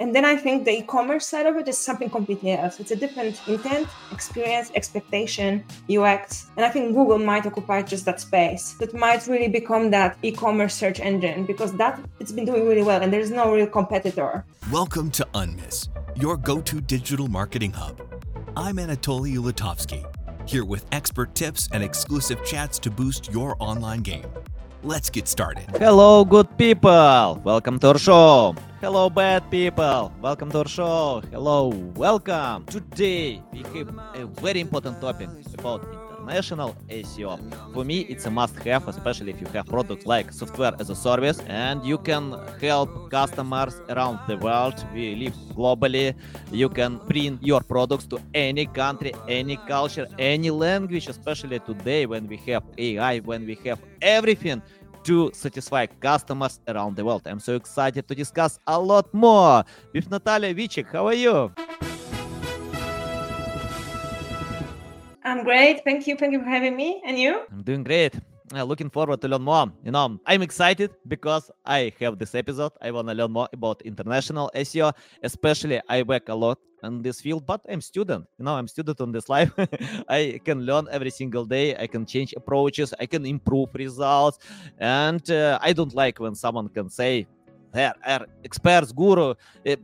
And then I think the e-commerce side of it is something completely else. It's a different intent, experience, expectation, UX. And I think Google might occupy just that space. It might really become that e-commerce search engine because that it's been doing really well and there's no real competitor. Welcome to Unmiss, your go-to digital marketing hub. I'm Anatolii Ulitovskyi, here with expert tips and exclusive chats to boost your online game. Let's get started. Hello, good people. Welcome to our show. Hello, bad people. Welcome to our show. Hello, welcome. Today we have a very important topic about international SEO. For me, it's a must-have, especially if you have products like software as a service, and you can help customers around the world. We live globally. You can bring your products to any country, any culture, any language, especially today when we have AI, when we have everything to satisfy customers around the world. I'm so excited to discuss a lot more with Natalia Witczyk. How are you? I'm great. Thank you. Thank you for having me. And you? I'm doing great. Uh, looking forward to learn more. You know, I'm excited because I have this episode. I want to learn more about international SEO. Especially, I work a lot in this field, but I'm student. You know, I'm student on this life. I can learn every single day. I can change approaches. I can improve results, and uh, I don't like when someone can say there are experts, guru.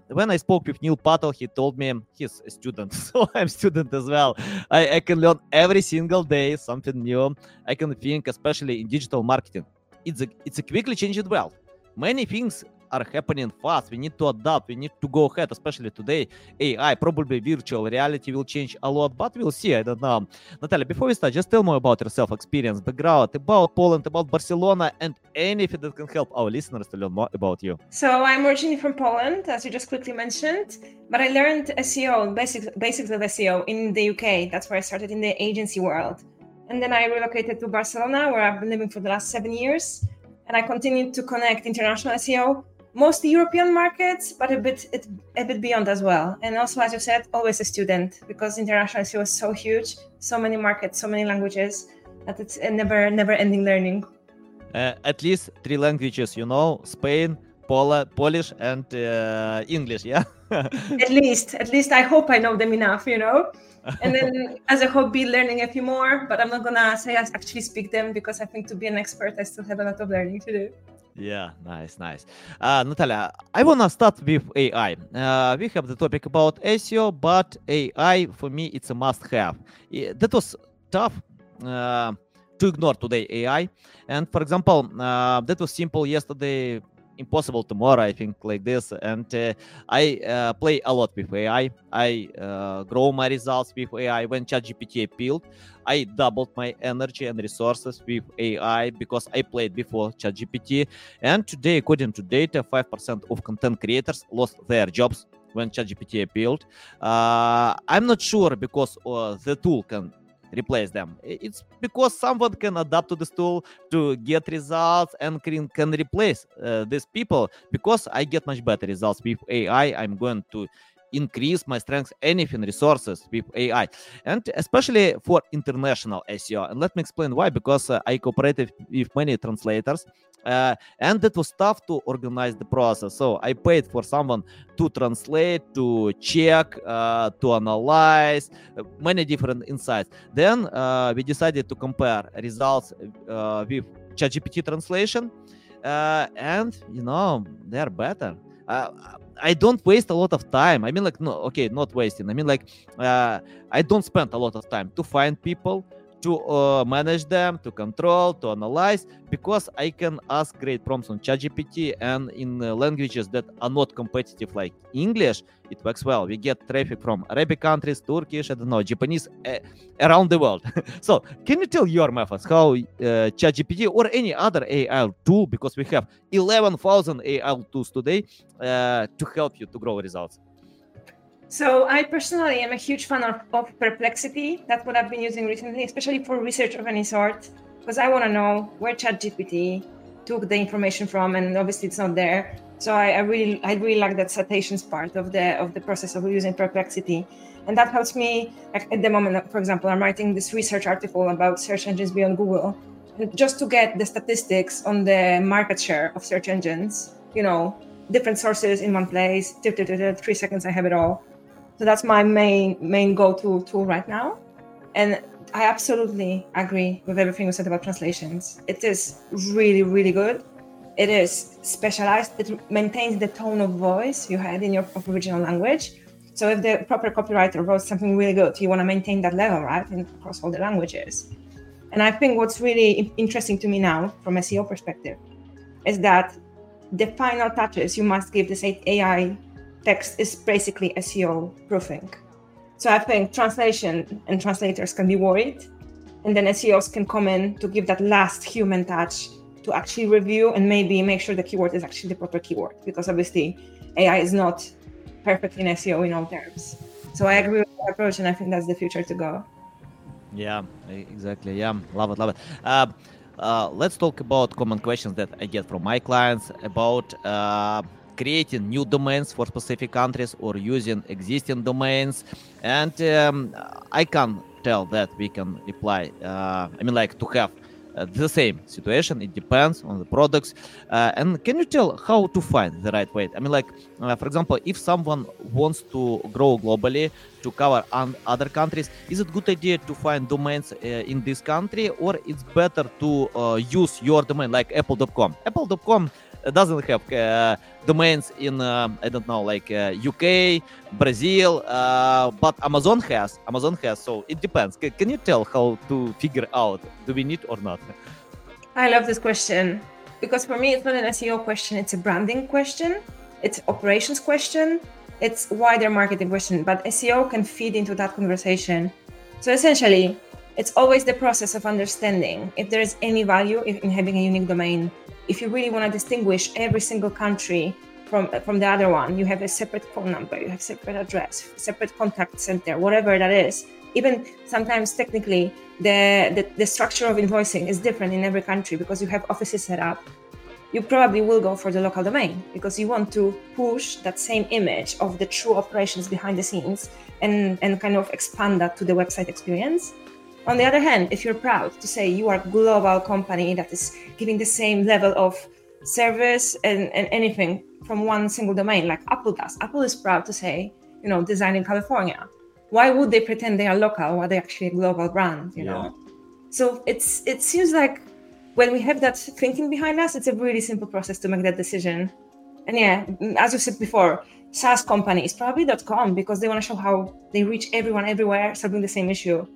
When I spoke with Neil Patel, he told me he's a student, so I'm student as well. I, I can learn every single day something new. I can think, especially in digital marketing. It's a it's a quickly changing world. Many things are happening fast. We need to adapt. We need to go ahead, especially today. AI, probably virtual reality will change a lot, but we'll see. I don't know. Natalia, before we start, just tell more about yourself, experience, background, about Poland, about Barcelona, and anything that can help our listeners to learn more about you. So I'm originally from Poland, as you just quickly mentioned, but I learned SEO, basics, basics of SEO in the UK. That's where I started in the agency world. And then I relocated to Barcelona, where I've been living for the last seven years. And I continued to connect international SEO mostly European markets, but a bit it, a bit beyond as well. And also, as you said, always a student because international SEO is so huge, so many markets, so many languages that it's a never never ending learning. Uh, at least three languages, you know, Spain, Pola, Polish, and uh, English. Yeah. at least, at least I hope I know them enough, you know. and then as a hobby, learning a few more. But I'm not gonna say I actually speak them because I think to be an expert, I still have a lot of learning to do. Yeah, nice, nice. Uh, Natalia, I wanna start with AI. Uh, we have the topic about SEO, but AI for me it's a must-have. That was tough uh, to ignore today AI, and for example, uh, that was simple yesterday impossible tomorrow i think like this. And uh, i uh, play a lot with ai i. Uh, grow my results with ai when chatgpt appealed i doubled my energy and resources with ai because i played before chatgpt. And today according to data 5% of content creators lost their jobs when ChatGPT appealed. Uh, I'm not sure because uh, the tool can replace them. It's because someone can adapt to this tool to get results and can, can replace uh, these people. Because I get much better results with AI, I'm going to increase my strengths, anything, resources with AI, and especially for international SEO. And let me explain why. Because uh, I cooperated with many translators, uh, and it was tough to organize the process. So I paid for someone to translate, to check, uh, to analyze uh, many different insights. Then uh, we decided to compare results uh, with ChatGPT translation, and you know they're better. I don't waste a lot of time. I mean, like, no, okay, not wasting. I mean, like, uh, I don't spend a lot of time to find people, to uh, manage them, to control, to analyze, because I can ask great prompts on ChatGPT and in uh, languages that are not competitive like English, it works well. We get traffic from Arabic countries, Turkish, I don't know, Japanese, uh, around the world. so, can you tell your methods how uh, ChatGPT or any other AI tool, because we have 11,000 AI tools today, uh, to help you to grow results? So I personally am a huge fan of, of Perplexity. That's what I've been using recently, especially for research of any sort, because I want to know where ChatGPT took the information from, and obviously it's not there. So I, I, really, I really like that citations part of the of the process of using Perplexity, and that helps me. Like at the moment, for example, I'm writing this research article about search engines beyond Google, just to get the statistics on the market share of search engines. You know, different sources in one place. Three seconds, I have it all. So that's my main main go-to tool right now. And I absolutely agree with everything you said about translations. It is really, really good. It is specialized. It maintains the tone of voice you had in your original language. So if the proper copywriter wrote something really good, you want to maintain that level, right? And across all the languages. And I think what's really interesting to me now, from a SEO perspective, is that the final touches you must give this AI text is basically SEO proofing. So I think translation and translators can be worried, and then SEOs can come in to give that last human touch to actually review and maybe make sure the keyword is actually the proper keyword because obviously AI is not perfect in SEO in all terms. So I agree with that approach, and I think that's the future to go. Yeah, exactly. Yeah, love it, love it. Uh, uh, let's talk about common questions that I get from my clients about uh, creating new domains for specific countries or using existing domains. And um, I can tell that we can apply, uh, I mean, like to have uh, the same situation. It depends on the products. Uh, and can you tell how to find the right way? I mean, like, uh, for example, if someone wants to grow globally to cover other countries, is it good idea to find domains uh, in this country or it's better to uh, use your domain like apple.com? Apple.com doesn't have uh, domains in uh, I don't know like UK, uh, Brazil, but Amazon has. Amazon has. So it depends. C- can you tell how to figure out do we need or not? I love this question because for me it's not an SEO question. It's a branding question. It's operations question. It's wider marketing question. But SEO can feed into that conversation. So essentially, it's always the process of understanding if there is any value in having a unique domain if you really want to distinguish every single country from from the other one, you have a separate phone number, you have separate address, separate contact center, whatever that is. Even sometimes technically, the, the, the structure of invoicing is different in every country because you have offices set up. You probably will go for the local domain because you want to push that same image of the true operations behind the scenes and, and kind of expand that to the website experience. On the other hand, if you're proud to say you are a global company that is giving the same level of service and, and anything from one single domain, like Apple does, Apple is proud to say, you know, design in California. Why would they pretend they are local while they're actually a global brand, you yeah. know? So it's it seems like when we have that thinking behind us, it's a really simple process to make that decision. And yeah, as you said before, SaaS companies, probably .com, because they want to show how they reach everyone everywhere, solving the same issue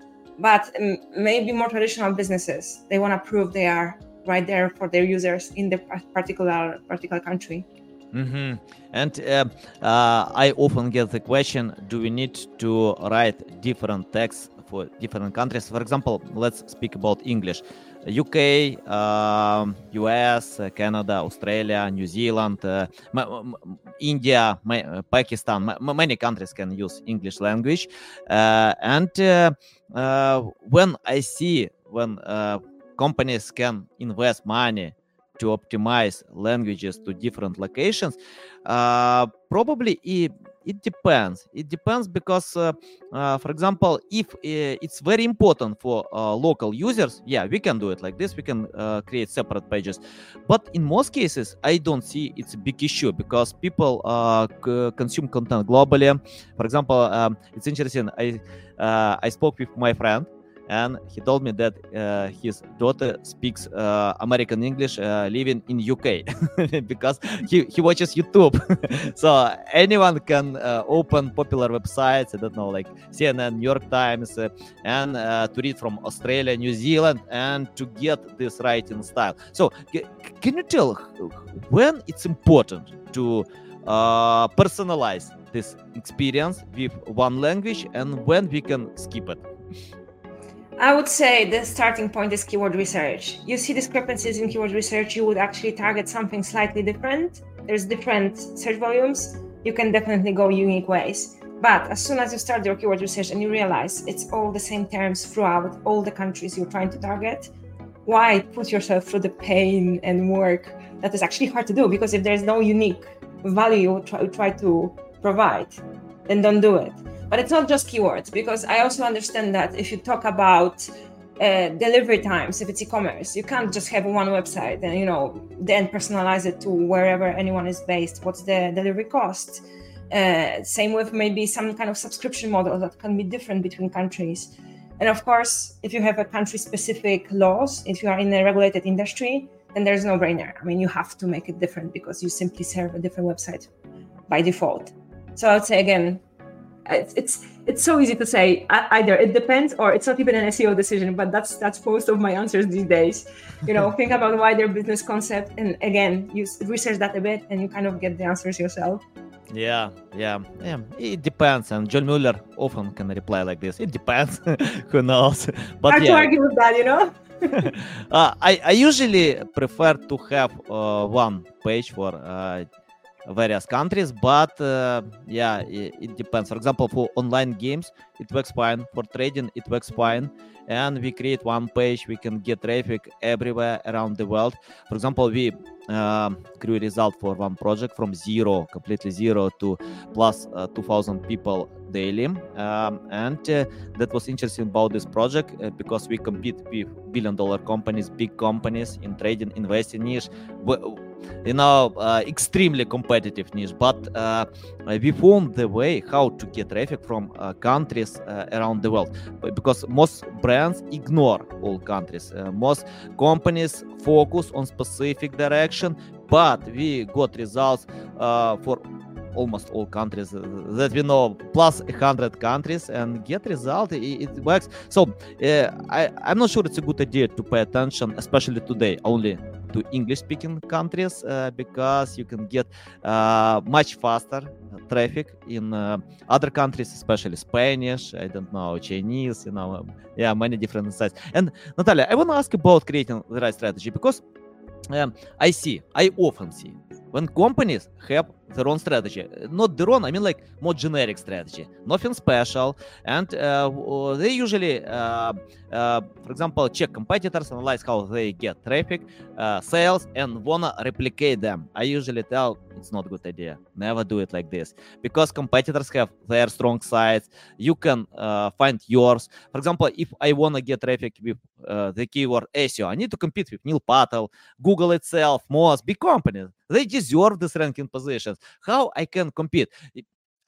but maybe more traditional businesses they want to prove they are right there for their users in the particular particular country mm-hmm. and uh, uh, i often get the question do we need to write different texts for different countries for example let's speak about english UK, um, US, uh, Canada, Australia, New Zealand, uh, India, Pakistan, many countries can use English language. Uh, when I see when uh, companies can invest money to optimize languages to different locations, uh, probably it depends. It depends because uh, uh, for example if uh, it's very important for uh, local users yeah we can do it like this. We can uh, create separate pages. But in most cases i don't see it's a big issue because people uh, consume content globally. For example um, it's interesting. I i spoke with my friend and he told me that uh, his daughter speaks uh, American English uh, living in UK because he, he watches YouTube. so anyone can uh, open popular websites, I don't know, like CNN, New York Times, uh, and uh, to read from Australia, New Zealand, and to get this writing style. So c- can you tell when it's important to personalize this experience with one language and when we can skip it? I would say the starting point is keyword research. You see discrepancies in keyword research, you would actually target something slightly different. There's different search volumes. You can definitely go unique ways. But as soon as you start your keyword research and you realize it's all the same terms throughout all the countries you're trying to target, why put yourself through the pain and work that is actually hard to do? Because if there's no unique value you try, try to provide, then don't do it. But it's not just keywords, because I also understand that if you talk about uh, delivery times if it's e-commerce you can't just have one website and you know then personalize it to wherever anyone is based. What's the delivery cost? Uh, same with maybe some kind of subscription model that can be different between countries. And of course if you have a country specific laws if you are in a regulated industry then there's no brainer. I mean you have to make it different because you simply serve a different website by default. So i'd say again it's, it's it's so easy to say either it depends or it's not even an SEO decision, but that's that's most of my answers these days. You know, think about wider business concept and again, you research that a bit and you kind of get the answers yourself. Yeah, yeah, yeah. It depends, and John Mueller often can reply like this. It depends. Who knows? But Hard yeah. to argue with that, you know. uh, I I usually prefer to have uh, one page for uh, various countries but uh, yeah it, it, depends. For example for online games it works fine. For trading it works fine. And we create one page we can get traffic everywhere around the world. For example we grew result for one project from zero completely zero to plus, uh, 2000 people daily. Um, and uh, that was interesting about this project uh, because we compete with billion dollar companies big companies in trading investing niche you know uh, extremely competitive niche but uh, we found the way how to get traffic from uh, countries uh, around the world. Because most brands ignore all countries. Uh, most companies focus on specific direction but we got results uh, for almost all countries that we know plus 100 countries and get result it, it works. So uh, I, i'm not sure it's a good idea to pay attention especially today only to English speaking countries uh, because you can get uh, much faster traffic in uh, other countries, especially Spanish, I don't know, Chinese, you know, um, yeah, many different sites. And Natalia, I want to ask about creating the right strategy because um, I see, I often see when companies have their own strategy. Not their own, I mean like more generic strategy, nothing special. And uh, they usually, uh, uh, for example, check competitors, analyze how they get traffic, uh, sales, and wanna replicate them. I usually tell it's not a good idea. Never do it like this because competitors have their strong sides. You can uh, find yours. For example, if I wanna get traffic with uh, the keyword SEO, I need to compete with Neil Patel, Google itself, Moz, big companies. They deserve this ranking positions how I can compete.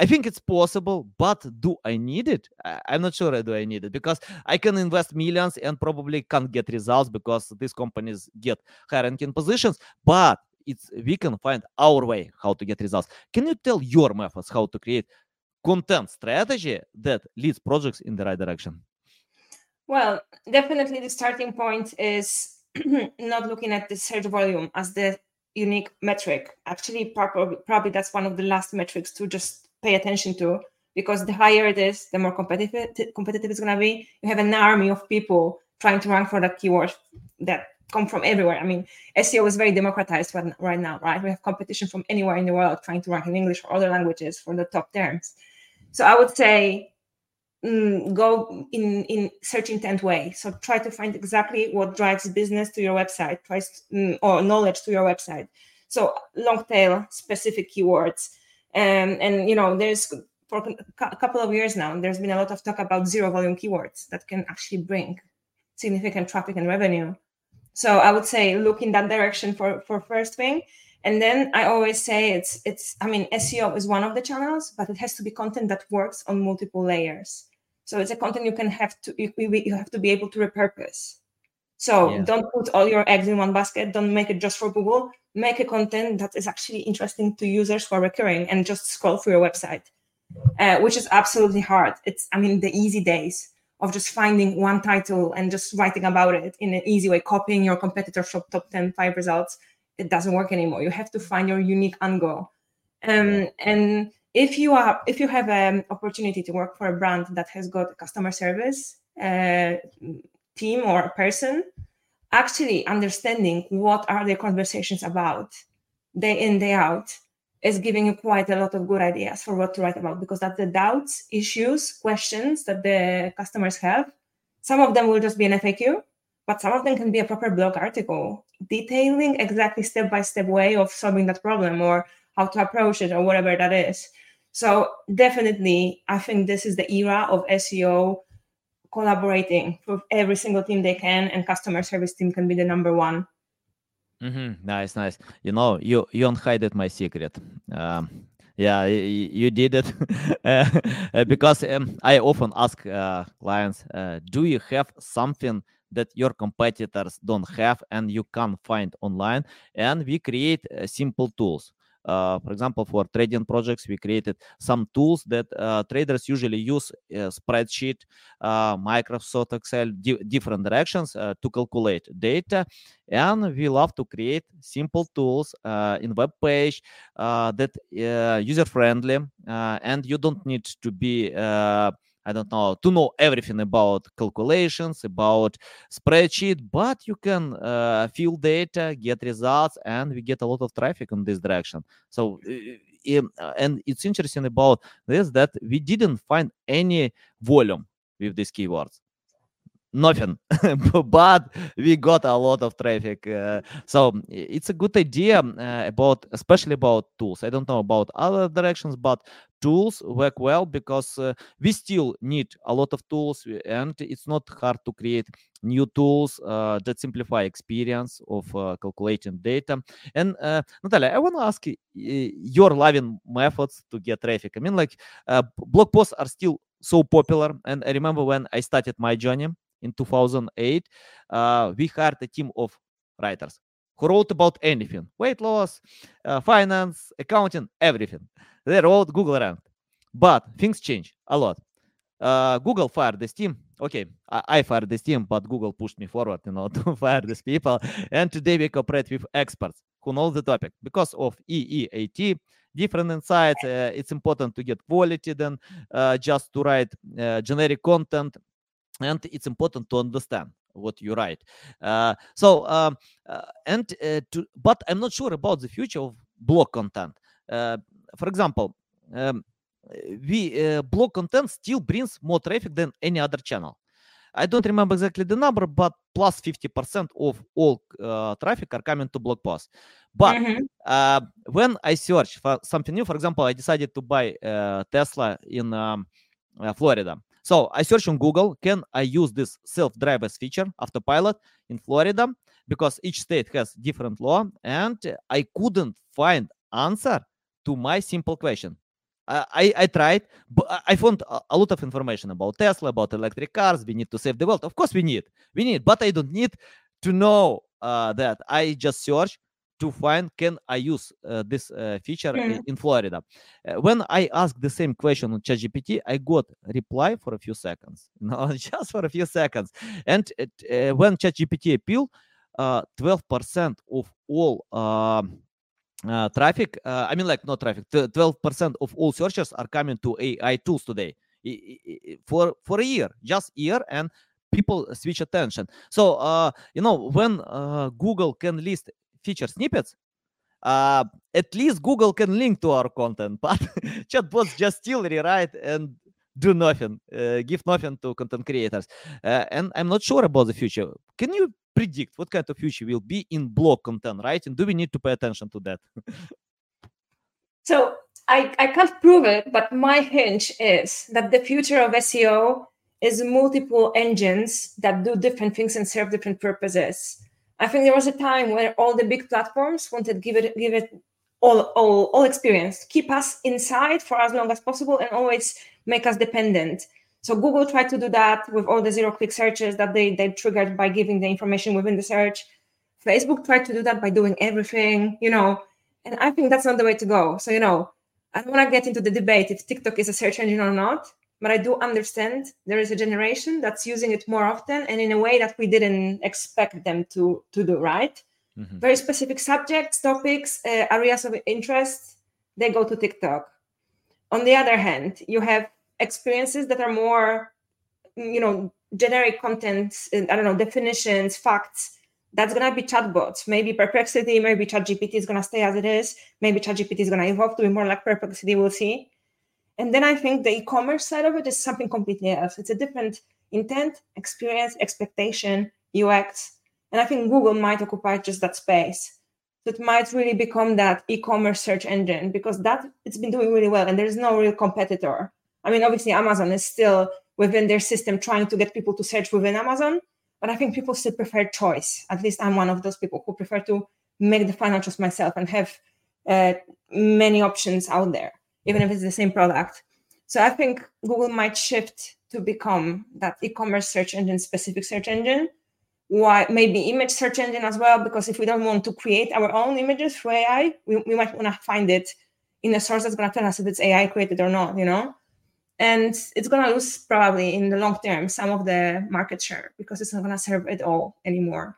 I think it's possible, but do I need it? I'm not sure do I need it because I can invest millions and probably can't get results because these companies get high ranking positions, but it's we can find our way how to get results. Can you tell your methods how to create content strategy that leads projects in the right direction? Well, definitely the starting point is not looking at the search volume as the unique metric. Actually, probably, probably that's one of the last metrics to just pay attention to because the higher it is, the more competitive competitive it's going to be. You have an army of people trying to rank for that keyword that come from everywhere. I mean, SEO is very democratized right, right now, right? We have competition from anywhere in the world trying to rank in English or other languages for the top terms. So I would say mm, go in in search intent way. So try to find exactly what drives business to your website tries mm, or knowledge to your website. So long tail specific keywords. Um, and you know there's for a couple of years now there's been a lot of talk about zero volume keywords that can actually bring significant traffic and revenue. So i would say look in that direction for for first thing. And then i always say it's it's i mean seo is one of the channels but it has to be content that works on multiple layers so it's a content you can have to you, you have to be able to repurpose. So yeah. don't put all your eggs in one basket. Don't make it just for Google. Make a content that is actually interesting to users who are recurring and just scroll through your website, uh, which is absolutely hard. It's I mean the easy days of just finding one title and just writing about it in an easy way, copying your competitor's top 10 five results. It doesn't work anymore. You have to find your unique angle. Um, and if you are if you have an opportunity to work for a brand that has got a customer service uh, team or a person actually understanding what are their conversations about day in day out is giving you quite a lot of good ideas for what to write about because that's the doubts issues questions that the customers have. Some of them will just be an faq but some of them can be a proper blog article detailing exactly step by step way of solving that problem or how to approach it or whatever that is so definitely, I think this is the era of SEO collaborating for every single team they can, and customer service team can be the number one. Mm-hmm. Nice, nice. You know, you you unhided my secret. Um, yeah, you, you did it uh, because um, I often ask uh, clients, uh, "Do you have something that your competitors don't have and you can't find online?" And we create uh, simple tools. Uh, for example, for trading projects, we created some tools that uh, traders usually use uh, spreadsheet, uh, Microsoft Excel, di- different directions uh, to calculate data. And we love to create simple tools uh, in web page that user friendly, and you don't need to be I don't know, to know everything about calculations, about spreadsheet, but you can uh, fill data, get results, and we get a lot of traffic in this direction. So, uh, and it's interesting about this that we didn't find any volume with these keywords. Nothing. But we got a lot of traffic uh, so it's a good idea uh, about especially about tools. I don't know about other directions but tools work well because uh, we still need a lot of tools and it's not hard to create new tools uh, that simplify experience of uh, calculating data. And uh, natalia i want to ask your loving methods to get traffic. I mean like blog posts are still so popular and i remember when i started my journey in 2008, uh, we hired a team of writers who wrote about anything weight loss, uh, finance, accounting, everything. They wrote Google ranked. But things change a lot. Uh, Google fired this team. Okay, I, I, fired this team, but Google pushed me forward, you know, to fire these people. And today we cooperate with experts who know the topic because of EEAT, different insights. Uh, it's important to get quality than uh, just to write uh, generic content and it's important to understand what you write. Uh, so um, uh, and uh, to, but i'm not sure about the future of blog content. Uh, for example um, we uh, blog content still brings more traffic than any other channel. I don't remember exactly the number but plus 50% of all uh, traffic are coming to blog posts but mm-hmm. when i search for something new for example i decided to buy tesla in um, florida so I search on Google, can I use this self-drivers feature, autopilot in Florida? Because each state has different law and I couldn't find answer to my simple question. I, I tried, but I found a lot of information about Tesla, about electric cars. We need to save the world. Of course, we need, we need, but I don't need to know uh, that. I just search to find can I use uh, this uh, feature mm. in Florida. Uh, when I asked the same question on ChatGPT, I got reply for a few seconds, no, just for a few seconds. And it, uh, when ChatGPT appeal, 12% uh, of all um, uh, traffic, I mean, like not traffic, 12% of all searches are coming to AI tools today for for a year, just year, and people switch attention. So uh, you know when uh, Google can list feature snippets, uh, at least Google can link to our content, but chatbots just still rewrite and do nothing, uh, give nothing to content creators. Uh, and I'm not sure about the future. Can you predict what kind of future will be in blog content writing? Do we need to pay attention to that? so I, I can't prove it, but my hinge is that the future of SEO is multiple engines that do different things and serve different purposes. I think there was a time where all the big platforms wanted to give it give it all all all experience, keep us inside for as long as possible, and always make us dependent. So Google tried to do that with all the zero click searches that they they triggered by giving the information within the search. Facebook tried to do that by doing everything, you know, and I think that's not the way to go. So you know, I don't want to get into the debate if TikTok is a search engine or not but I do understand there is a generation that's using it more often and in a way that we didn't expect them to to do. Right? Mm-hmm. Very specific subjects, topics, uh, areas of interest, they go to TikTok. On the other hand, you have experiences that are more, you know, generic content. Uh, I don't know definitions, facts. That's gonna be chatbots. Maybe Perplexity, maybe ChatGPT is gonna stay as it is. Maybe ChatGPT is gonna evolve to be more like Perplexity. We'll see and then I think the e-commerce side of it is something completely else. It's a different intent, experience, expectation, UX. And I think Google might occupy just that space. So it might really become that e-commerce search engine because that it's been doing really well and there's no real competitor. I mean, obviously Amazon is still within their system trying to get people to search within Amazon. But I think people still prefer choice. At least I'm one of those people who prefer to make the final choice myself and have uh, many options out there, even if it's the same product. So I think Google might shift to become that e-commerce search engine specific search engine. Why maybe image search engine as well? Because if we don't want to create our own images through AI, we, we might want to find it in a source that's going to tell us if it's AI created or not, you know? And it's going to lose probably in the long term some of the market share because it's not going to serve it all anymore.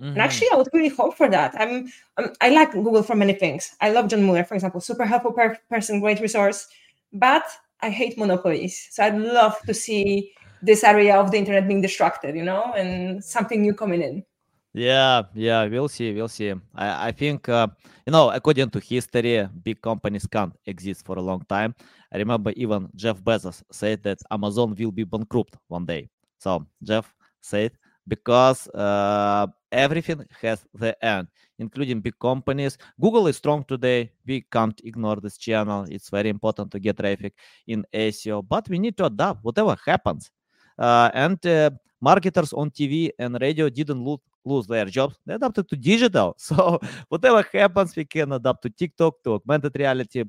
Mm-hmm. And actually, I would really hope for that. I'm, I'm, i like Google for many things. I love John Mueller, for example, super helpful per- person, great resource. But I hate monopolies. So I'd love to see this area of the internet being distracted, you know, and something new coming in. Yeah, yeah, we'll see, we'll see. I, I think, uh, you know, according to history, big companies can't exist for a long time. I remember even Jeff Bezos said that Amazon will be bankrupt one day. So Jeff said because uh, everything has the end, including big companies. Google is strong today. We can't ignore this channel. It's very important to get traffic in SEO, but we need to adapt whatever happens. Uh, and uh, marketers on TV and radio didn't lose, lose their jobs. They adapted to digital. So whatever happens, we can adapt to TikTok, to augmented reality,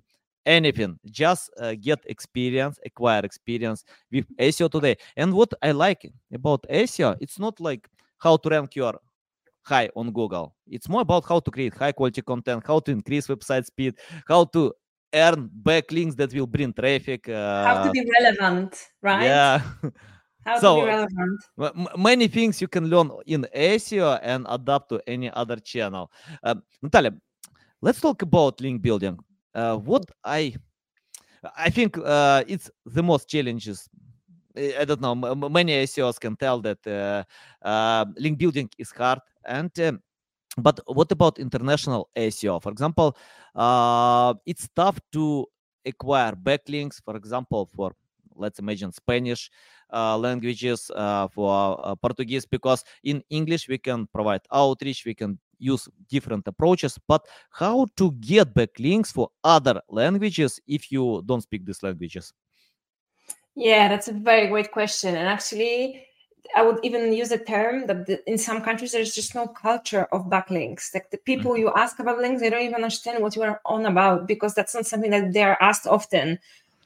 anything just uh, get experience acquire experience with seo today. And what i like about seo it's not like how to rank your high on google. It's more about how to create high quality content how to increase website speed how to earn backlinks that will bring traffic uh, how to be relevant right? yeah. How so, to be relevant. m- many things you can learn in seo and adapt to any other channel. Uh, natalia let's talk about link building. uh, what I I think uh, it's the most challenges. I don't know. Many SEOs can tell that uh, uh, link building is hard, and um, but what about international SEO? For example, uh, it's tough to acquire backlinks. For example, for let's imagine Spanish uh, languages uh, for uh, Portuguese, because in English we can provide outreach, we can use different approaches but how to get backlinks for other languages if you don't speak these languages? Yeah that's a very great question and actually i would even use the term that the, in some countries there's just no culture of backlinks. Like the people mm-hmm. you ask about links they don't even understand what you are on about because that's not something that they're asked often.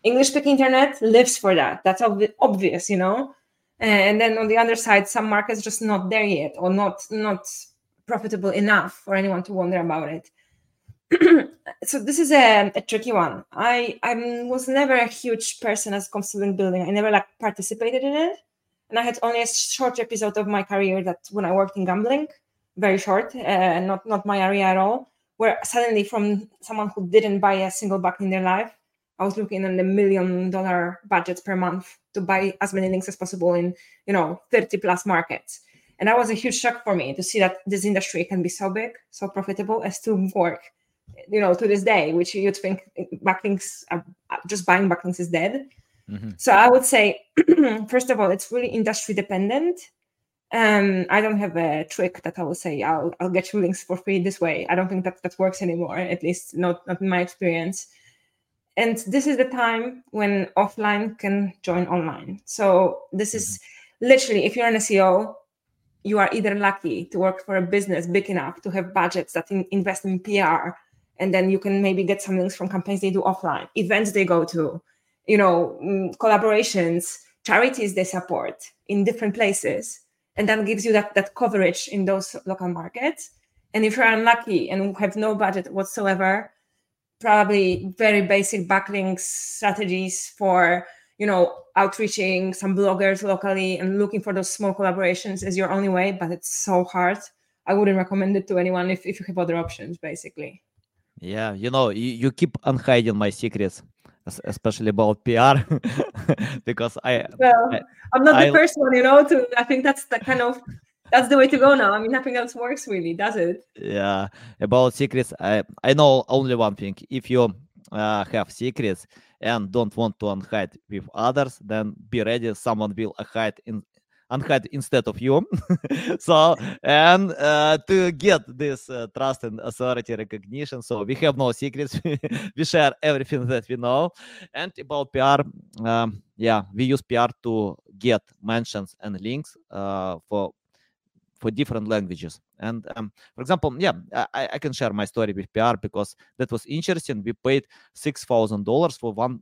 English speaking internet lives for that. That's ob- obvious you know? And then on the other side some markets just not there yet or not not profitable enough for anyone to wonder about it. so this is a, a, tricky one. I I was never a huge person as comes building. I never like participated in it, and I had only a short episode of my career that when I worked in gambling, very short, uh, not not my area at all. Where suddenly from someone who didn't buy a single buck in their life, I was looking at the million dollar budgets per month to buy as many links as possible in you know 30 plus markets and that was a huge shock for me to see that this industry can be so big, so profitable, and still work, you know, to this day, which you'd think backlinks, are, just buying backlinks is dead. Mm-hmm. So I would say, first of all, it's really industry dependent. Um, I don't have a trick that I will say I'll, I'll get you links for free this way. I don't think that that works anymore, at least not, not in my experience. And this is the time when offline can join online. So this is mm-hmm. literally, if you're an SEO, you are either lucky to work for a business big enough to have budgets that in, invest in PR, and then you can maybe get some links from campaigns they do offline, events they go to, you know, mm, collaborations, charities they support in different places, and that gives you that that coverage in those local markets. And if you're unlucky and have no budget whatsoever, probably very basic backlinks strategies for you know outreaching some bloggers locally and looking for those small collaborations is your only way but it's so hard. I wouldn't recommend it to anyone if, if you have other options basically. Yeah you know you, you keep unhiding my secrets especially about pr because i well I, i'm not the first one you know to i think that's the kind of that's the way to go now. I mean nothing else works really does it? Yeah about secrets i i know only one thing. If you uh, have secrets and don't want to unhide with others, then be ready. Someone will hide in unhide instead of you. so and uh, to get this uh, trust and authority recognition, so we have no secrets. we share everything that we know. And about PR, um, yeah, we use PR to get mentions and links uh, for for different languages. And um, for example, yeah, I, I can share my story with PR because that was interesting. We paid six thousand dollars for one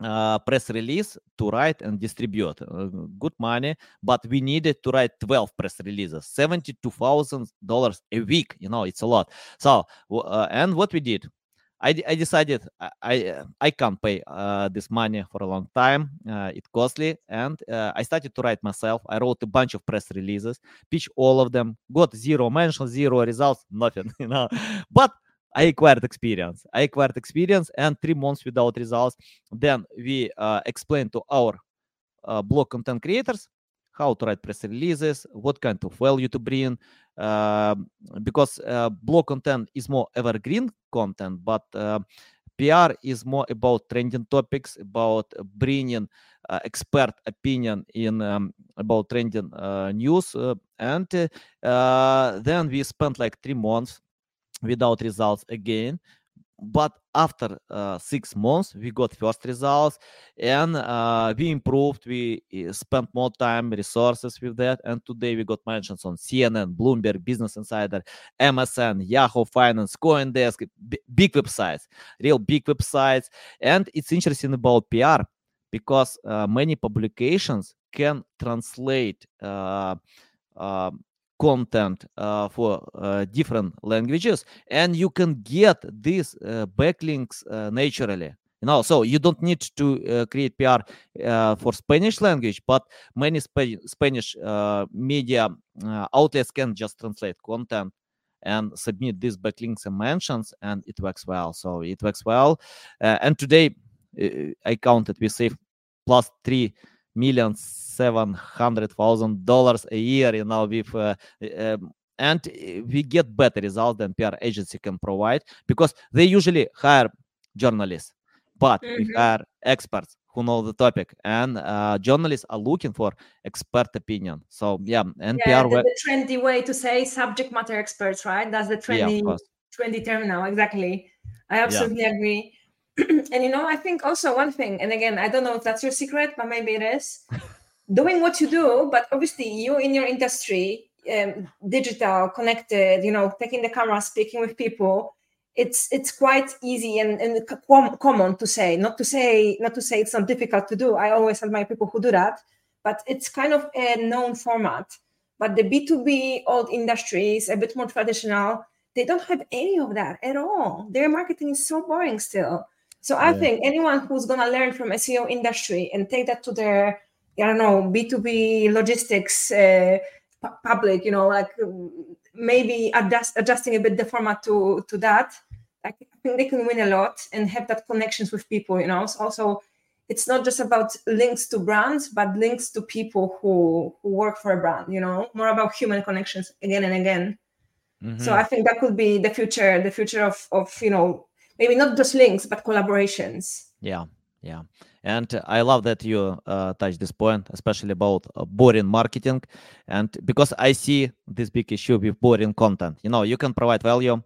uh, press release to write and distribute. Uh, good money, but we needed to write 12 press releases, $72,000 a week. You know, it's a lot. So, uh, and what we did, I, I decided I, I, I can't pay uh, this money for a long time. Uh, it's costly, and uh, I started to write myself. I wrote a bunch of press releases, pitch all of them, got zero mentions, zero results, nothing. You know, but I acquired experience. I acquired experience, and three months without results. Then we uh, explained to our uh, blog content creators how to write press releases, what kind of value to bring, uh, because uh, blog content is more evergreen content, but uh, PR is more about trending topics, about bringing uh, expert opinion in um, about trending uh, news, uh, and then we spent like three months without results again but after uh, six months we got first results and uh, we improved we eh, spent more time resources with that and today we got mentions on cnn bloomberg business insider msn yahoo finance coindesk b- big websites real big websites and it's interesting about pr because uh, many publications can translate content uh, for uh, different languages and you can get these uh, backlinks uh, naturally. You know so you don't need to uh, create pr uh, for spanish language but many Sp- spanish media outlets can just translate content and submit these backlinks and mentions and it works well. So it works well. And today i counted we save plus three million seven hundred thousand dollars a year you know with uh, um, and we get better results than PR agency can provide because they usually hire journalists, but mm-hmm. we hire experts who know the topic, and uh, journalists are looking for expert opinion. So yeah, NPR. Yeah, the, the trendy way to say subject matter experts, right? That's the trendy yeah, trendy term now. Exactly. I absolutely yeah. agree. and you know, I think also one thing, and again, I don't know if that's your secret, but maybe it is. doing what you do, but obviously you in your industry, um, digital, connected, you know, taking the camera, speaking with people, it's it's quite easy and, and common to say. Not to say not to say it's not difficult to do. I always admire people who do that, but it's kind of a known format. But the B2B old industries, a bit more traditional, they don't have any of that at all. Their marketing is so boring still. So I yeah. think anyone who's gonna learn from SEO industry and take that to their I don't know, B2B logistics uh, public, you know, like maybe adjust, adjusting a bit the format to, to that. I think they can win a lot and have that connections with people, you know. So also, it's not just about links to brands, but links to people who, who work for a brand, you know, more about human connections again and again. Mm-hmm. So I think that could be the future, the future of, of, you know, maybe not just links, but collaborations. Yeah. Yeah. And I love that you uh, touch this point, especially about uh, boring marketing. And because I see this big issue with boring content, you know, you can provide value,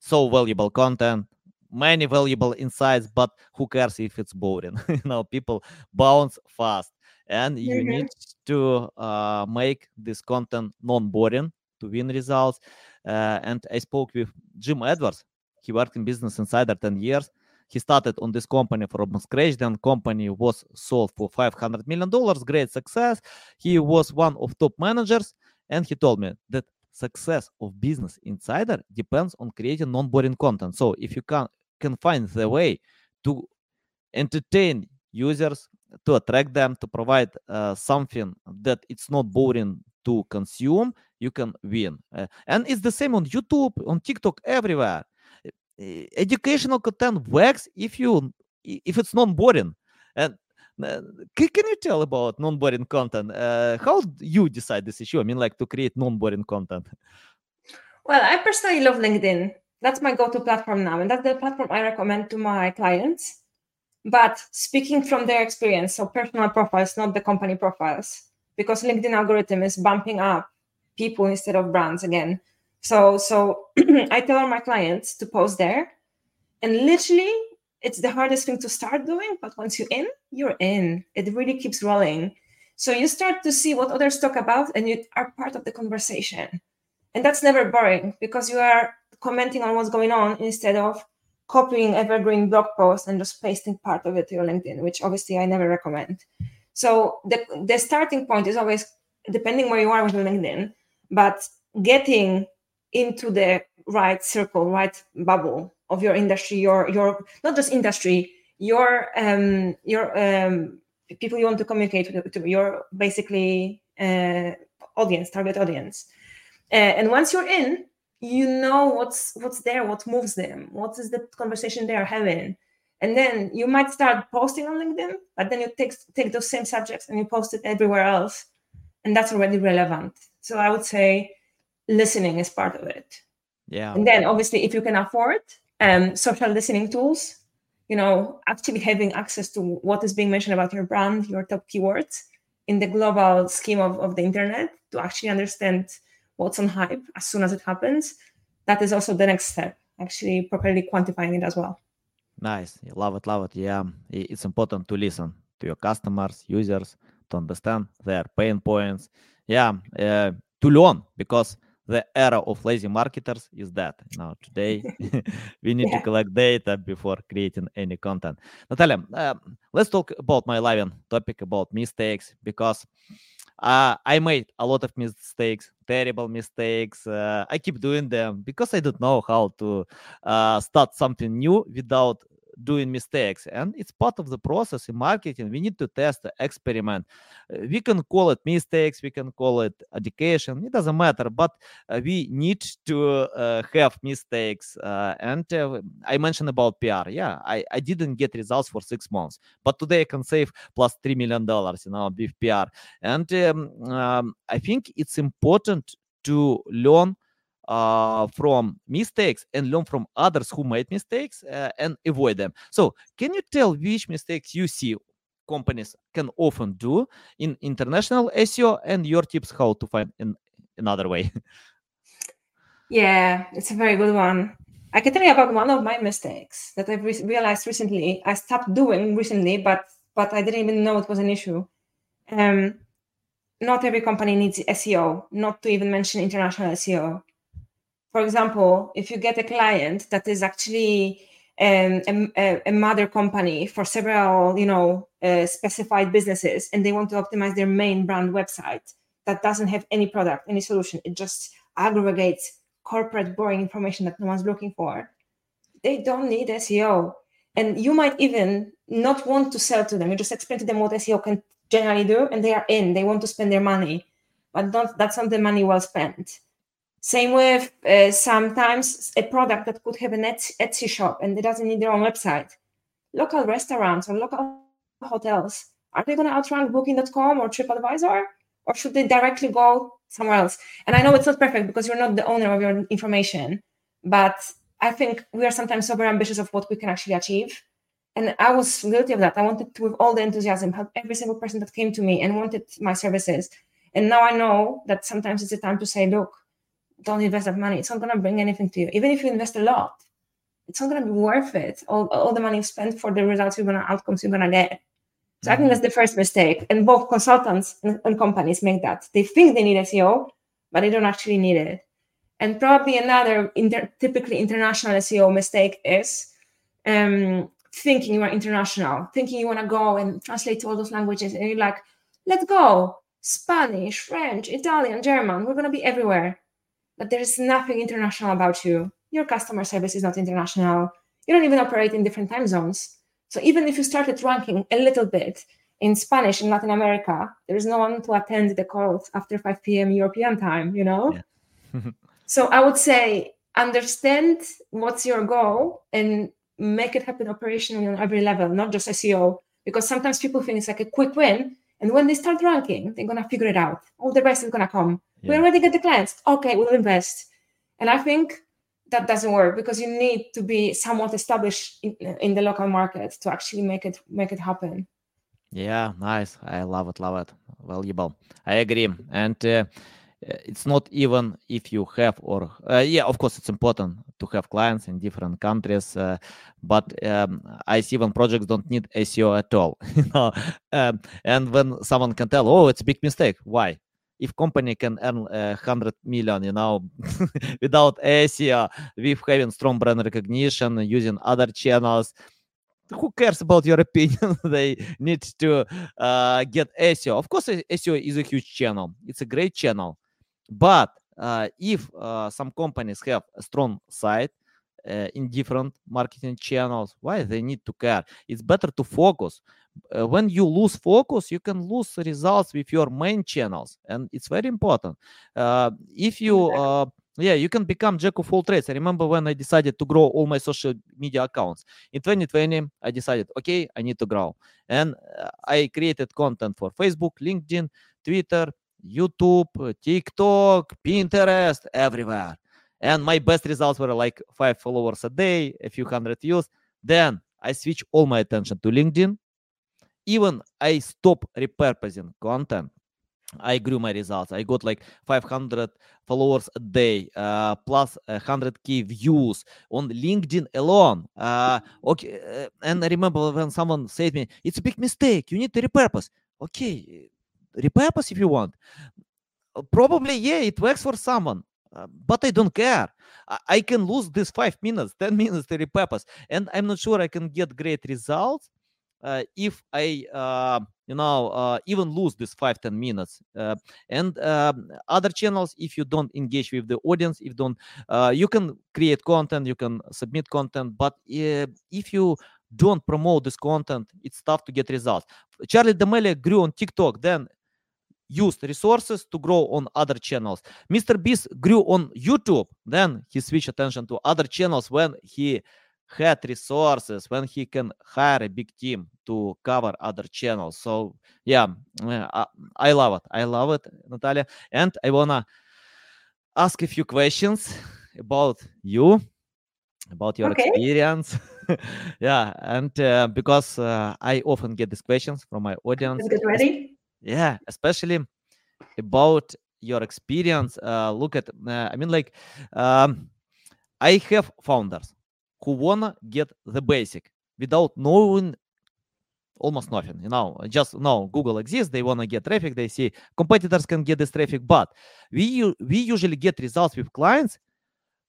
so valuable content, many valuable insights, but who cares if it's boring? you know, people bounce fast, and you mm-hmm. need to uh, make this content non-boring to win results. Uh, and I spoke with Jim Edwards. He worked in Business Insider 10 years he started on this company from scratch. Then company was sold for 500 million dollars. Great success. He was one of top managers, and he told me that success of Business Insider depends on creating non-boring content. So if you can can find the way to entertain users, to attract them, to provide uh, something that it's not boring to consume, you can win. Uh, and it's the same on YouTube, on TikTok, everywhere educational content works if you if it's non-boring. And uh, can, can you tell about non-boring content? Uh, how you decide this issue? I mean like to create non-boring content. Well i personally love linkedin. That's my go-to platform now and that's the platform i recommend to my clients. But speaking from their experience so personal profiles not the company profiles because linkedin algorithm is bumping up people instead of brands again so so I tell my clients to post there, and literally it's the hardest thing to start doing, but once you're in, you're in. It really keeps rolling. So you start to see what others talk about and you are part of the conversation. And that's never boring because you are commenting on what's going on instead of copying evergreen blog posts and just pasting part of it to your LinkedIn, which obviously I never recommend. So the, the starting point is always depending where you are with LinkedIn, but getting into the right circle, right bubble of your industry, your your not just industry, your um your um people you want to communicate with, to your basically uh, audience, target audience. Uh, and once you're in, you know what's what's there, what moves them, what is the conversation they are having. And then you might start posting on LinkedIn, but then you take take those same subjects and you post it everywhere else, and that's already relevant. So I would say listening is part of it. Yeah. And then obviously, if you can afford um, social listening tools, you know, actually having access to what is being mentioned about your brand, your top keywords in the global scheme of, of the internet to actually understand what's on hype as soon as it happens. That is also the next step, actually properly quantifying it as well. Nice. Love it, love it. Yeah. It's important to listen to your customers, users, to understand their pain points. Yeah. Uh, to learn because the era of lazy marketers is that now today we need yeah. to collect data before creating any content natalia uh, let's talk about my living topic about mistakes because uh, i made a lot of mistakes terrible mistakes uh, i keep doing them because i don't know how to uh, start something new without doing mistakes and it's part of the process in marketing. We need to test experiment. Uh, we can call it mistakes we can call it education it doesn't matter but uh, we need to uh, have mistakes and i mentioned about pr yeah I, I didn't get results for six months but today i can save plus three million dollars you know with pr and um, um, i think it's important to learn uh, from mistakes and learn from others who made mistakes uh, and avoid them. So, can you tell which mistakes you see companies can often do in international SEO and your tips how to find in another way? Yeah, it's a very good one. I can tell you about one of my mistakes that I've re- realized recently. I stopped doing recently, but but I didn't even know it was an issue. Um, not every company needs SEO, not to even mention international SEO for example, if you get a client that is actually um, a, a, mother company for several, you know, uh, specified businesses, and they want to optimize their main brand website that doesn't have any product, any solution, it just aggregates corporate boring information that no one's looking for. They don't need SEO, and you might even not want to sell to them. You just explain to them what SEO can generally do, and they are in. They want to spend their money, but don't, that's not the money well spent same with uh, sometimes a product that could have an Etsy shop and it doesn't need their own website. Local restaurants or local hotels, are they going to outrun Booking.com or TripAdvisor? Or should they directly go somewhere else? And I know it's not perfect because you're not the owner of your information, but I think we are sometimes over ambitious of what we can actually achieve. And I was guilty of that. I wanted to, with all the enthusiasm, help every single person that came to me and wanted my services. And now I know that sometimes it's a time to say, look, don't invest that money. It's not going to bring anything to you. Even if you invest a lot, it's not going to be worth it. All, all the money you spent for the results you're going to outcomes you're going to get. So mm-hmm. I think that's the first mistake. And both consultants and, and companies make that. They think they need SEO, but they don't actually need it. And probably another inter- typically international SEO mistake is um, thinking you are international, thinking you want to go and translate to all those languages. And you're like, let's go. Spanish, French, Italian, German. We're going to be everywhere but there is nothing international about you. Your customer service is not international. You don't even operate in different time zones. So even if you started ranking a little bit in Spanish in Latin America, there is no one to attend the calls after 5 p.m. European time, you know? Yeah. so I would say understand what's your goal and make it happen operationally on every level, not just SEO. Because sometimes people think it's like a quick win. And when they start ranking, they're gonna figure it out. All the rest is gonna come. Yeah. We already get the clients. Okay, we'll invest. And I think that doesn't work because you need to be somewhat established in, in the local market to actually make it make it happen. Yeah, nice. I love it, love it. Valuable. I agree. And uh, it's not even if you have or uh, yeah of course it's important to have clients in different countries uh, but um, i see when projects don't need seo at all you know um, and when someone can tell oh it's a big mistake why if company can earn a hundred million you know without seo with having strong brand recognition using other channels who cares about your opinion? they need to uh, get SEO. Of course, SEO is a huge channel. It's a great channel. But uh, if uh, some companies have a strong site uh, in different marketing channels, why they need to care? It's better to focus. Uh, when you lose focus, you can lose results with your main channels, and it's very important. Uh, if you yeah you can become jack of all trades i remember when i decided to grow all my social media accounts in 2020 i decided okay i need to grow and i created content for facebook linkedin twitter YouTube, TikTok, Pinterest, everywhere. And my best results were like five followers a day, a few hundred views. Then I switch all my attention to LinkedIn. Even I stop repurposing content. I grew my results. I got like 500 followers a day, uh, plus 100k views on LinkedIn alone. Uh, okay, uh, and I remember when someone said to me, "It's a big mistake. You need to repurpose." Okay, repurpose if you want. Uh, probably, yeah, it works for someone, uh, but I don't care. I, I, can lose this five minutes, 10 minutes to repurpose, and I'm not sure I can get great results uh, if I, uh, you know, uh, even lose this five, 10 minutes. Uh, and um, other channels, if you don't engage with the audience, if don't, you can create content, you can submit content, but if you don't promote this content, it's tough to get results. Charli D'Amelio grew on TikTok, then used resources to grow on other channels. Mr. Beast grew on YouTube, then he switched attention to other channels when he had resources, when he can hire a big team to cover other channels. So yeah, I, I love it. I love it, Natalia. And I wanna ask a few questions about you, about your okay. experience. yeah, and uh, because uh, I often get these questions from my audience. Get ready yeah especially about your experience uh, look at uh, i mean like um, i have founders who wanna get the basic without knowing almost nothing you know just no google exists they want to get traffic they see competitors can get this traffic but we we usually get results with clients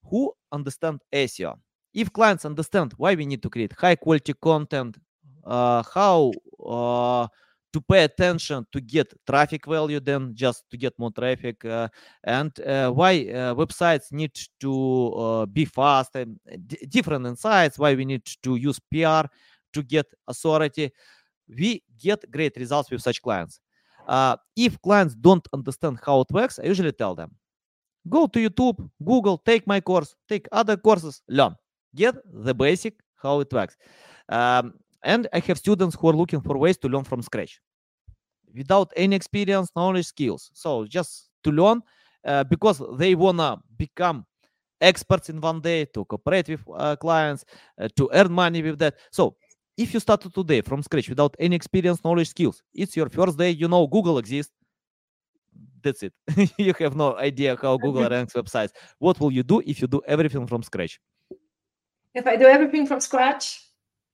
who understand seo if clients understand why we need to create high quality content uh, how uh, to pay attention to get traffic value than just to get more traffic uh, and uh, why uh, websites need to uh, be fast and d- different insights why we need to use pr to get authority. We get great results with such clients. Uh, if clients don't understand how it works i usually tell them go to youtube google take my course take other courses learn. Get the basic how it works. Um, and I have students who are looking for ways to learn from scratch without any experience, knowledge, skills. So just to learn uh, because they wanna become experts in one day to cooperate with uh, clients, uh, to earn money with that. So if you started today from scratch without any experience, knowledge, skills, it's your first day. You know Google exists. That's it. you have no idea how Google ranks websites. What will you do if you do everything from scratch? If I do everything from scratch,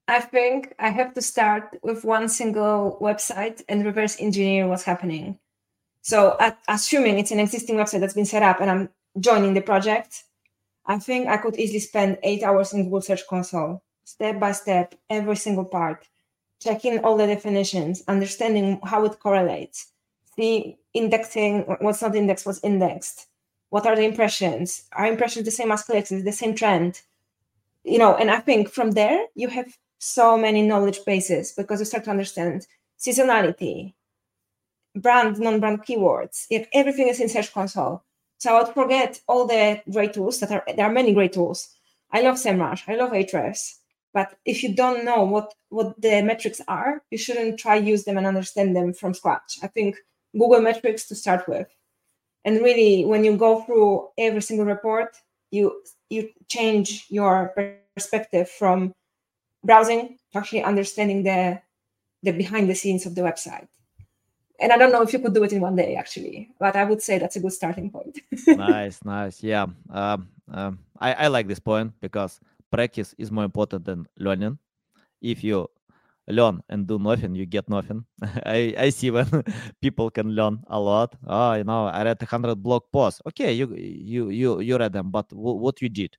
I think I have to start with one single website and reverse engineer what's happening. So, assuming it's an existing website that's been set up and I'm joining the project, I think I could easily spend eight hours in Google Search Console, step by step, every single part, checking all the definitions, understanding how it correlates, see indexing, what's not indexed, what's indexed, what are the impressions, are impressions the same as clicks, is the same trend, you know, and I think from there you have so many knowledge bases because you start to understand seasonality, brand, non-brand keywords. If everything is in Search Console. So I would forget all the great tools that are there are many great tools. I love SEMrush, I love Ahrefs. But if you don't know what, what the metrics are, you shouldn't try use them and understand them from scratch. I think Google metrics to start with. And really, when you go through every single report, you you change your perspective from browsing to actually understanding the the behind the scenes of the website and I don't know if you could do it in one day actually, but I would say that's a good starting point. nice, nice. Yeah. Um, um, I, I like this point because practice is more important than learning. If you learn and do nothing, you get nothing. I, I see when people can learn a lot. Oh, you know, I read a hundred blog posts. Okay, you you you you read them, but w- what you did,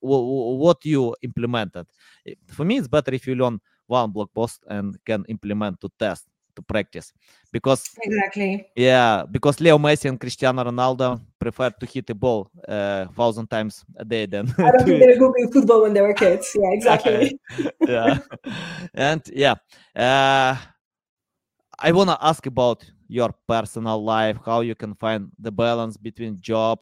what you implemented. For me, it's better if you learn one blog post and can implement to test to practice. Because exactly. Yeah because leo messi and cristiano ronaldo prefer to hit the ball a uh, thousand times a day than i don't think they were good football when they were kids. Yeah exactly. Yeah. And yeah uh, i want to ask about your personal life how you can find the balance between job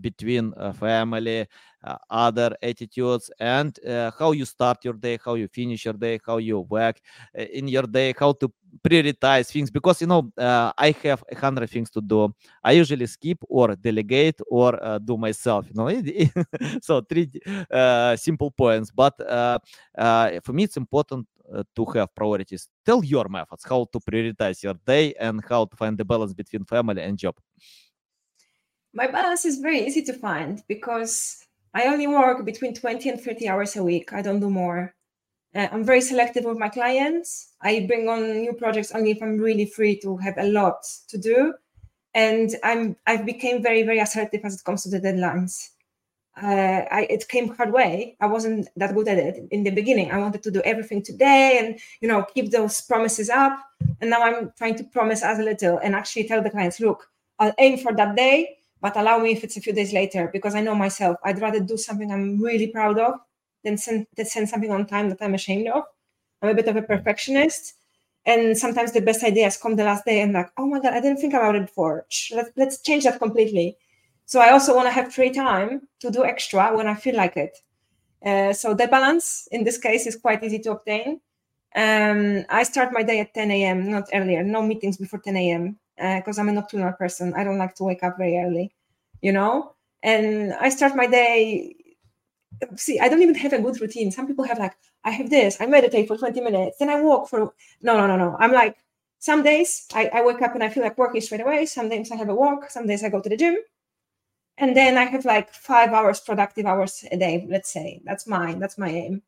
between uh, family uh, other attitudes and how you start your day how you finish your day how you work in your day how to prioritize things. Because you know i have a hundred things to do. I usually skip or delegate or do myself you know so three simple points. But for me it's important to have priorities. Tell your methods how to prioritize your day and how to find the balance between family and job my balance is very easy to find because i only work between 20 and 30 hours a week i don't do more uh, I'm very selective with my clients. I bring on new projects only if I'm really free to have a lot to do. And I'm I've became very very assertive as it comes to the deadlines. Uh, I, it came hard way. I wasn't that good at it in the beginning. I wanted to do everything today and you know keep those promises up. And now I'm trying to promise as little and actually tell the clients, look, I'll aim for that day, but allow me if it's a few days later because I know myself. I'd rather do something I'm really proud of than send, than send something on time that I'm ashamed of. I'm a bit of a perfectionist. And sometimes the best ideas come the last day and like, oh my God, I didn't think about it before. Let's, let's change that completely. So I also want to have free time to do extra when I feel like it. Uh, so the balance in this case is quite easy to obtain. Um, I start my day at 10 a.m., not earlier, no meetings before 10 a.m. because uh, I'm a nocturnal person. I don't like to wake up very early, you know? And I start my day see i don't even have a good routine. Some people have like i have this i meditate for 20 minutes then i walk for no no no no. I'm like some days I, I wake up and i feel like working straight away. Some days i have a walk. Some days i go to the gym. And then i have like five hours productive hours a day let's say. That's mine. That's my aim.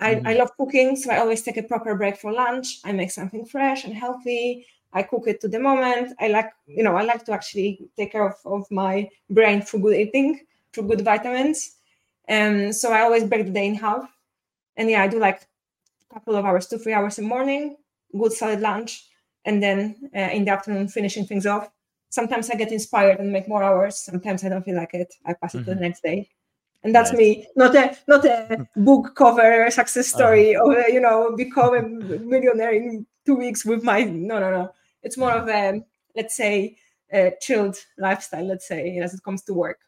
I, mm-hmm. I love cooking so i always take a proper break for lunch. I make something fresh and healthy i cook it to the moment i like you know i like to actually take care of, of my brain through good eating through good vitamins and so I always break the day in half. And yeah, I do like a couple of hours, two, three hours in the morning, good solid lunch, and then uh, in the afternoon finishing things off. Sometimes I get inspired and make more hours. Sometimes I don't feel like it. I pass it mm-hmm. to the mm-hmm. next day. And that's nice. me, not a not a book cover success uh-huh. story uh-huh. or you know become a millionaire in two weeks with my no no no. It's more of a let's say a chilled lifestyle. Let's say as it comes to work.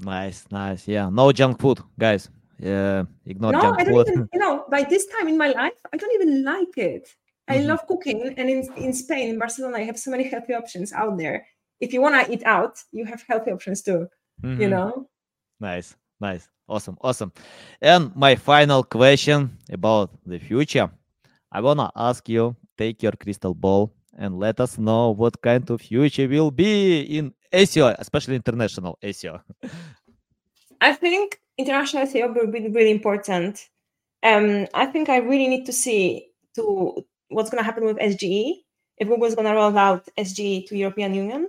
Nice, nice. Yeah, no junk food, guys. Yeah, ignore no, junk I don't food. Even, you know, by this time in my life, I don't even like it. I mm-hmm. love cooking, and in in Spain, in Barcelona, I have so many healthy options out there. If you want to eat out, you have healthy options too. Mm-hmm. You know. Nice, nice, awesome, awesome. And my final question about the future, I wanna ask you: take your crystal ball and let us know what kind of future will be in SEO, especially international SEO? I think international SEO will be really important. Um, I think I really need to see to what's going to happen with SGE. If Google is going to roll out SGE to European Union,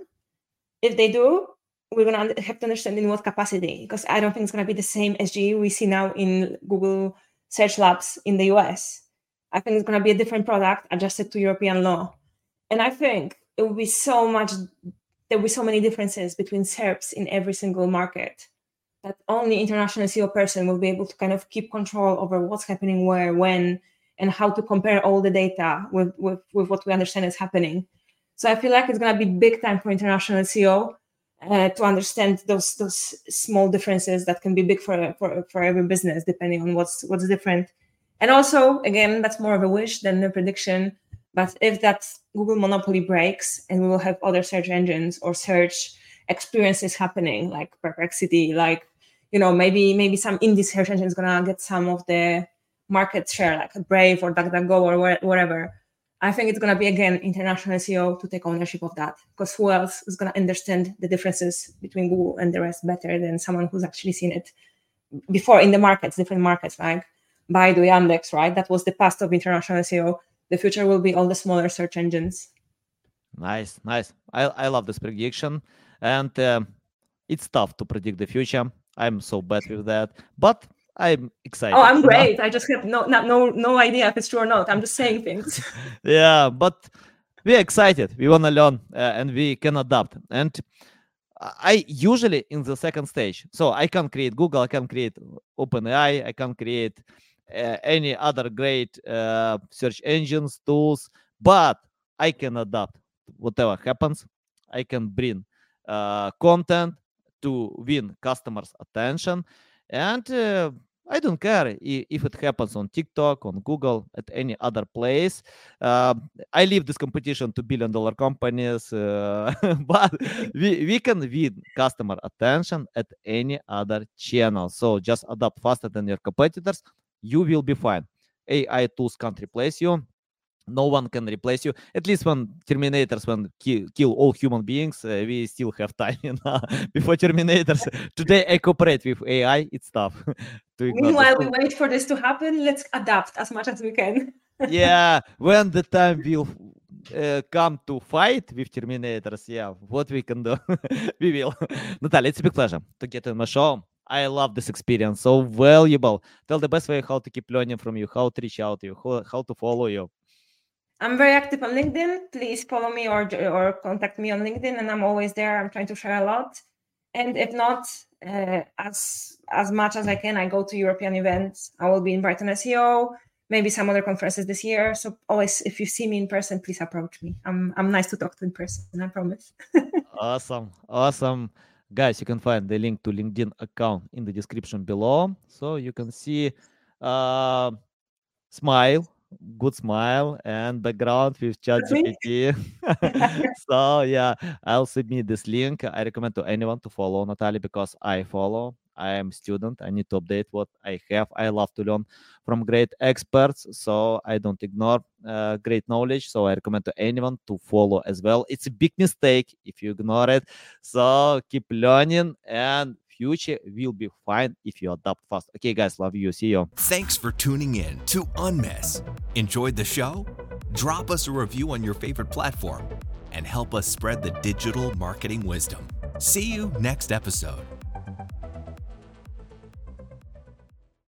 if they do, we're going to have to understand in what capacity. Because I don't think it's going to be the same SGE we see now in Google Search Labs in the US. I think it's going to be a different product adjusted to European law. And I think it will be so much there will be so many differences between SERPs in every single market that only international SEO person will be able to kind of keep control over what's happening where, when, and how to compare all the data with, with, with what we understand is happening. So I feel like it's going to be big time for international SEO uh, to understand those those small differences that can be big for, for for every business depending on what's what's different. And also, again, that's more of a wish than a prediction. But if that Google monopoly breaks and we will have other search engines or search experiences happening, like Perplexity, like you know maybe maybe some indie search engine is gonna get some of the market share, like Brave or DuckDuckGo or whatever. I think it's to be again international SEO to take ownership of that because who else is to understand the differences between Google and the rest better than someone who's actually seen it before in the markets, different markets like Baidu, Yandex, right? That was the past of international SEO. The future will be all the smaller search engines. Nice, nice. I, I love this prediction. And uh, it's tough to predict the future. I'm so bad with that. But I'm excited. Oh, I'm great. I just have no, no, no, no idea if it's true or not. I'm just saying things. yeah, but we're excited. We want to learn uh, and we can adapt. And I usually in the second stage. So I can create Google, I can create OpenAI, I can create any other great uh, search engines, tools, but I can adapt whatever happens. I can bring uh, content to win customers' attention. And uh, I don't care if it happens on TikTok, on Google, at any other place. Uh, I leave this competition to billion dollar companies, uh, but we, we can win customer attention at any other channel. So just adapt faster than your competitors. You will be fine. AI tools can't replace you no one can replace you. At least when Terminators when kill, kill all human beings, uh, we still have time you know, before Terminators. Today I cooperate with AI. It's tough. Meanwhile, we wait for this to happen. Let's adapt as much as we can. yeah, when the time will uh, come to fight with Terminators, yeah, what we can do, we will. Natalia, it's a big pleasure to get on my show. I love this experience, so valuable. Tell the best way how to keep learning from you, how to reach out to you, how, how to follow you. I'm very active on LinkedIn. Please follow me or or contact me on LinkedIn, and I'm always there. I'm trying to share a lot, and if not, uh, as as much as I can, I go to European events. I will be in Brighton SEO, maybe some other conferences this year. So always, if you see me in person, please approach me. I'm I'm nice to talk to in person. I promise. awesome, awesome. Guys, you can find the link to LinkedIn account in the description below, so you can see uh, smile good smile and background with ChatGPT. so yeah, I'll submit this link. I recommend to anyone to follow Natalia because I follow. I am student. I need to update what I have. I love to learn from great experts, so I don't ignore uh, great knowledge. So I recommend to anyone to follow as well. It's a big mistake if you ignore it. So keep learning and future will be fine if you adapt fast. Okay, guys, love you. See you. Thanks for tuning in to Unmiss. Enjoyed the show? Drop us a review on your favorite platform and help us spread the digital marketing wisdom. See you next episode.